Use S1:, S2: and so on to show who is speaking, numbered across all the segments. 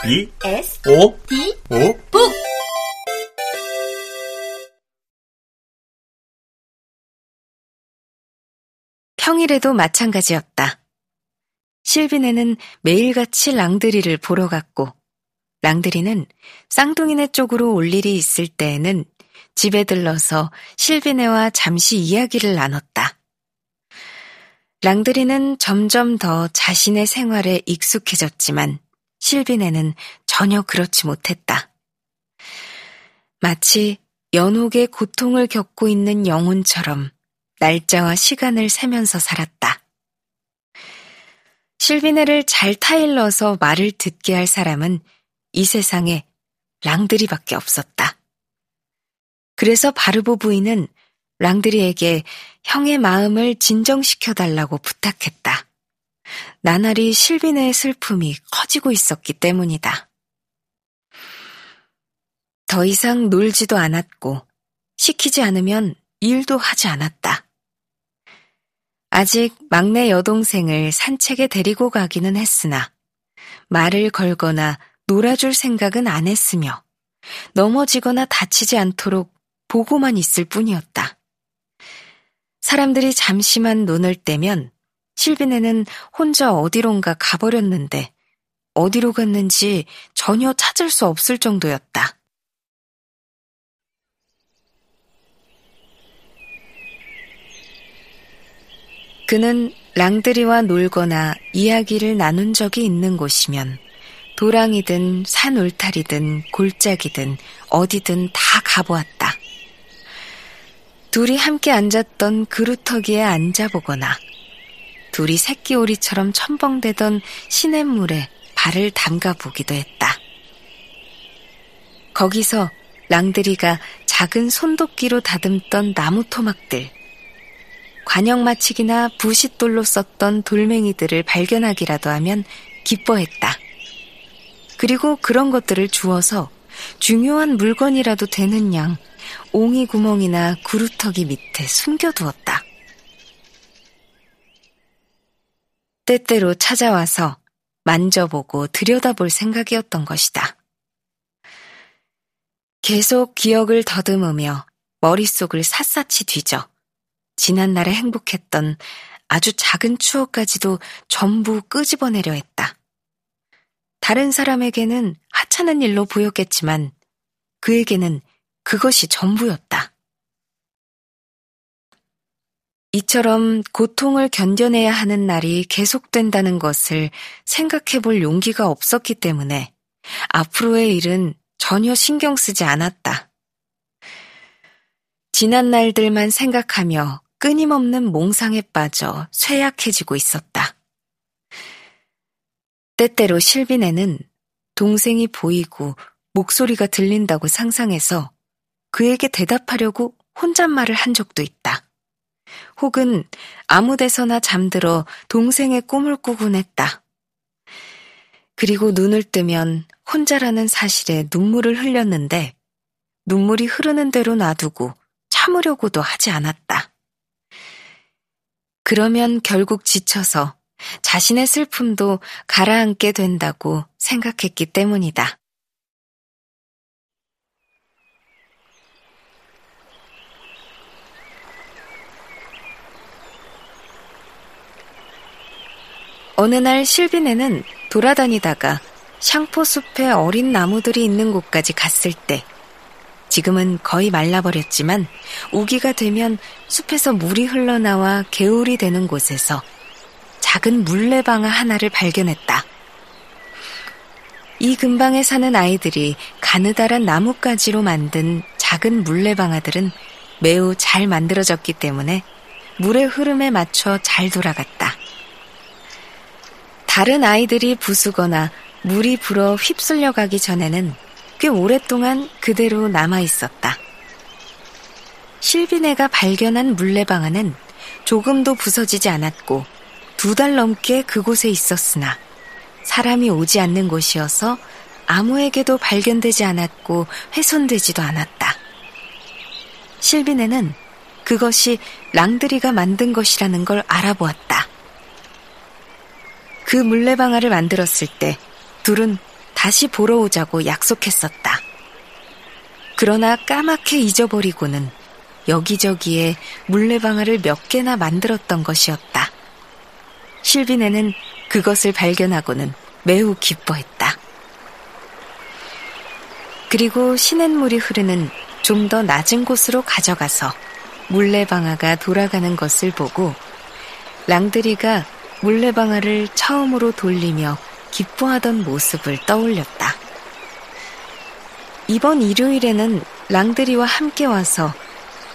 S1: B
S2: S
S1: O
S2: D
S1: O
S2: 북
S3: 평일에도 마찬가지였다. 실비네는 매일같이 랑드리를 보러 갔고, 랑드리는 쌍둥이네 쪽으로 올 일이 있을 때에는 집에 들러서 실비네와 잠시 이야기를 나눴다. 랑드리는 점점 더 자신의 생활에 익숙해졌지만 실비네는 전혀 그렇지 못했다. 마치 연옥의 고통을 겪고 있는 영혼처럼 날짜와 시간을 세면서 살았다. 실비네를 잘 타일러서 말을 듣게 할 사람은 이 세상에 랑드리밖에 없었다. 그래서 바르보 부인은 랑드리에게 형의 마음을 진정시켜 달라고 부탁했다. 나날이 실비네의 슬픔이 커지고 있었기 때문이다. 더 이상 놀지도 않았고 시키지 않으면 일도 하지 않았다. 아직 막내 여동생을 산책에 데리고 가기는 했으나 말을 걸거나 놀아줄 생각은 안 했으며 넘어지거나 다치지 않도록 보고만 있을 뿐이었다. 사람들이 잠시만 눈을 떼면 실비네는 혼자 어디론가 가버렸는데 어디로 갔는지 전혀 찾을 수 없을 정도였다. 그는 랑드리와 놀거나 이야기를 나눈 적이 있는 곳이면 도랑이든 산 울타리든 골짜기든 어디든 다 가보았다. 둘이 함께 앉았던 그루터기에 앉아보거나 둘이 새끼오리처럼 첨벙대던 시냇물에 발을 담가 보기도 했다. 거기서 랑드리가 작은 손도끼로 다듬던 나무 토막들, 관역 마치기나 부싯돌로 썼던 돌멩이들을 발견하기라도 하면 기뻐했다. 그리고 그런 것들을 주워서 중요한 물건이라도 되는 양 옹이 구멍이나 구루터기 밑에 숨겨두었다. 때때로 찾아와서 만져보고 들여다볼 생각이었던 것이다. 계속 기억을 더듬으며 머릿속을 샅샅이 뒤져 지난날에 행복했던 아주 작은 추억까지도 전부 끄집어내려 했다. 다른 사람에게는 하찮은 일로 보였겠지만 그에게는 그것이 전부였다. 이처럼 고통을 견뎌내야 하는 날이 계속된다는 것을 생각해 볼 용기가 없었기 때문에 앞으로의 일은 전혀 신경 쓰지 않았다. 지난 날들만 생각하며 끊임없는 몽상에 빠져 쇠약해지고 있었다. 때때로 실비네는 동생이 보이고 목소리가 들린다고 상상해서 그에게 대답하려고 혼잣말을 한 적도 있다. 혹은 아무 데서나 잠들어 동생의 꿈을 꾸곤 했다. 그리고 눈을 뜨면 혼자라는 사실에 눈물을 흘렸는데 눈물이 흐르는 대로 놔두고 참으려고도 하지 않았다. 그러면 결국 지쳐서 자신의 슬픔도 가라앉게 된다고 생각했기 때문이다. 어느 날 실비네는 돌아다니다가 샹포 숲에 어린 나무들이 있는 곳까지 갔을 때 지금은 거의 말라버렸지만 우기가 되면 숲에서 물이 흘러나와 개울이 되는 곳에서 작은 물레방아 하나를 발견했다. 이 근방에 사는 아이들이 가느다란 나뭇가지로 만든 작은 물레방아들은 매우 잘 만들어졌기 때문에 물의 흐름에 맞춰 잘 돌아갔다. 다른 아이들이 부수거나 물이 불어 휩쓸려 가기 전에는 꽤 오랫동안 그대로 남아 있었다. 실비네가 발견한 물레방아는 조금도 부서지지 않았고 두 달 넘게 그곳에 있었으나 사람이 오지 않는 곳이어서 아무에게도 발견되지 않았고 훼손되지도 않았다. 실비네는 그것이 랑드리가 만든 것이라는 걸 알아보았다. 그 물레방아를 만들었을 때 둘은 다시 보러 오자고 약속했었다. 그러나 까맣게 잊어버리고는 여기저기에 물레방아를 몇 개나 만들었던 것이었다. 실비네는 그것을 발견하고는 매우 기뻐했다. 그리고 시냇물이 흐르는 좀 더 낮은 곳으로 가져가서 물레방아가 돌아가는 것을 보고 랑드리가 물레방아를 처음으로 돌리며 기뻐하던 모습을 떠올렸다. 이번 일요일에는 랑드리와 함께 와서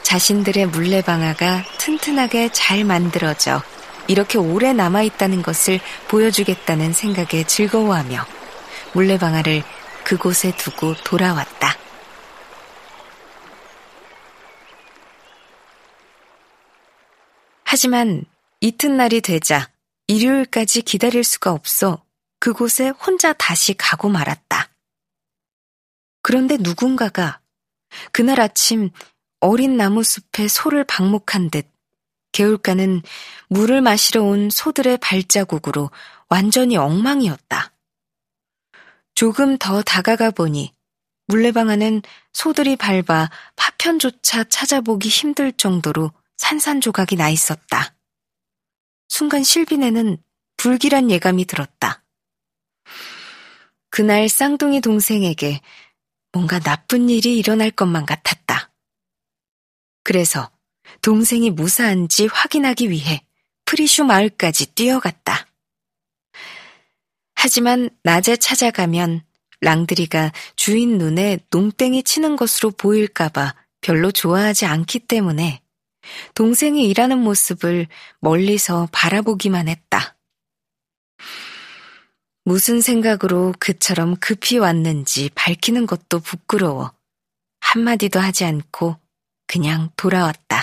S3: 자신들의 물레방아가 튼튼하게 잘 만들어져 이렇게 오래 남아있다는 것을 보여주겠다는 생각에 즐거워하며 물레방아를 그곳에 두고 돌아왔다. 하지만 이튿날이 되자 일요일까지 기다릴 수가 없어 그곳에 혼자 다시 가고 말았다. 그런데 누군가가 그날 아침 어린 나무 숲에 소를 방목한 듯 개울가는 물을 마시러 온 소들의 발자국으로 완전히 엉망이었다. 조금 더 다가가 보니 물레방 안은 소들이 밟아 파편조차 찾아보기 힘들 정도로 산산조각이 나 있었다. 순간 실비네는 불길한 예감이 들었다. 그날 쌍둥이 동생에게 뭔가 나쁜 일이 일어날 것만 같았다. 그래서 동생이 무사한지 확인하기 위해 프리슈 마을까지 뛰어갔다. 하지만 낮에 찾아가면 랑드리가 주인 눈에 농땡이 치는 것으로 보일까봐 별로 좋아하지 않기 때문에 동생이 일하는 모습을 멀리서 바라보기만 했다. 무슨 생각으로 그처럼 급히 왔는지 밝히는 것도 부끄러워 한마디도 하지 않고 그냥 돌아왔다.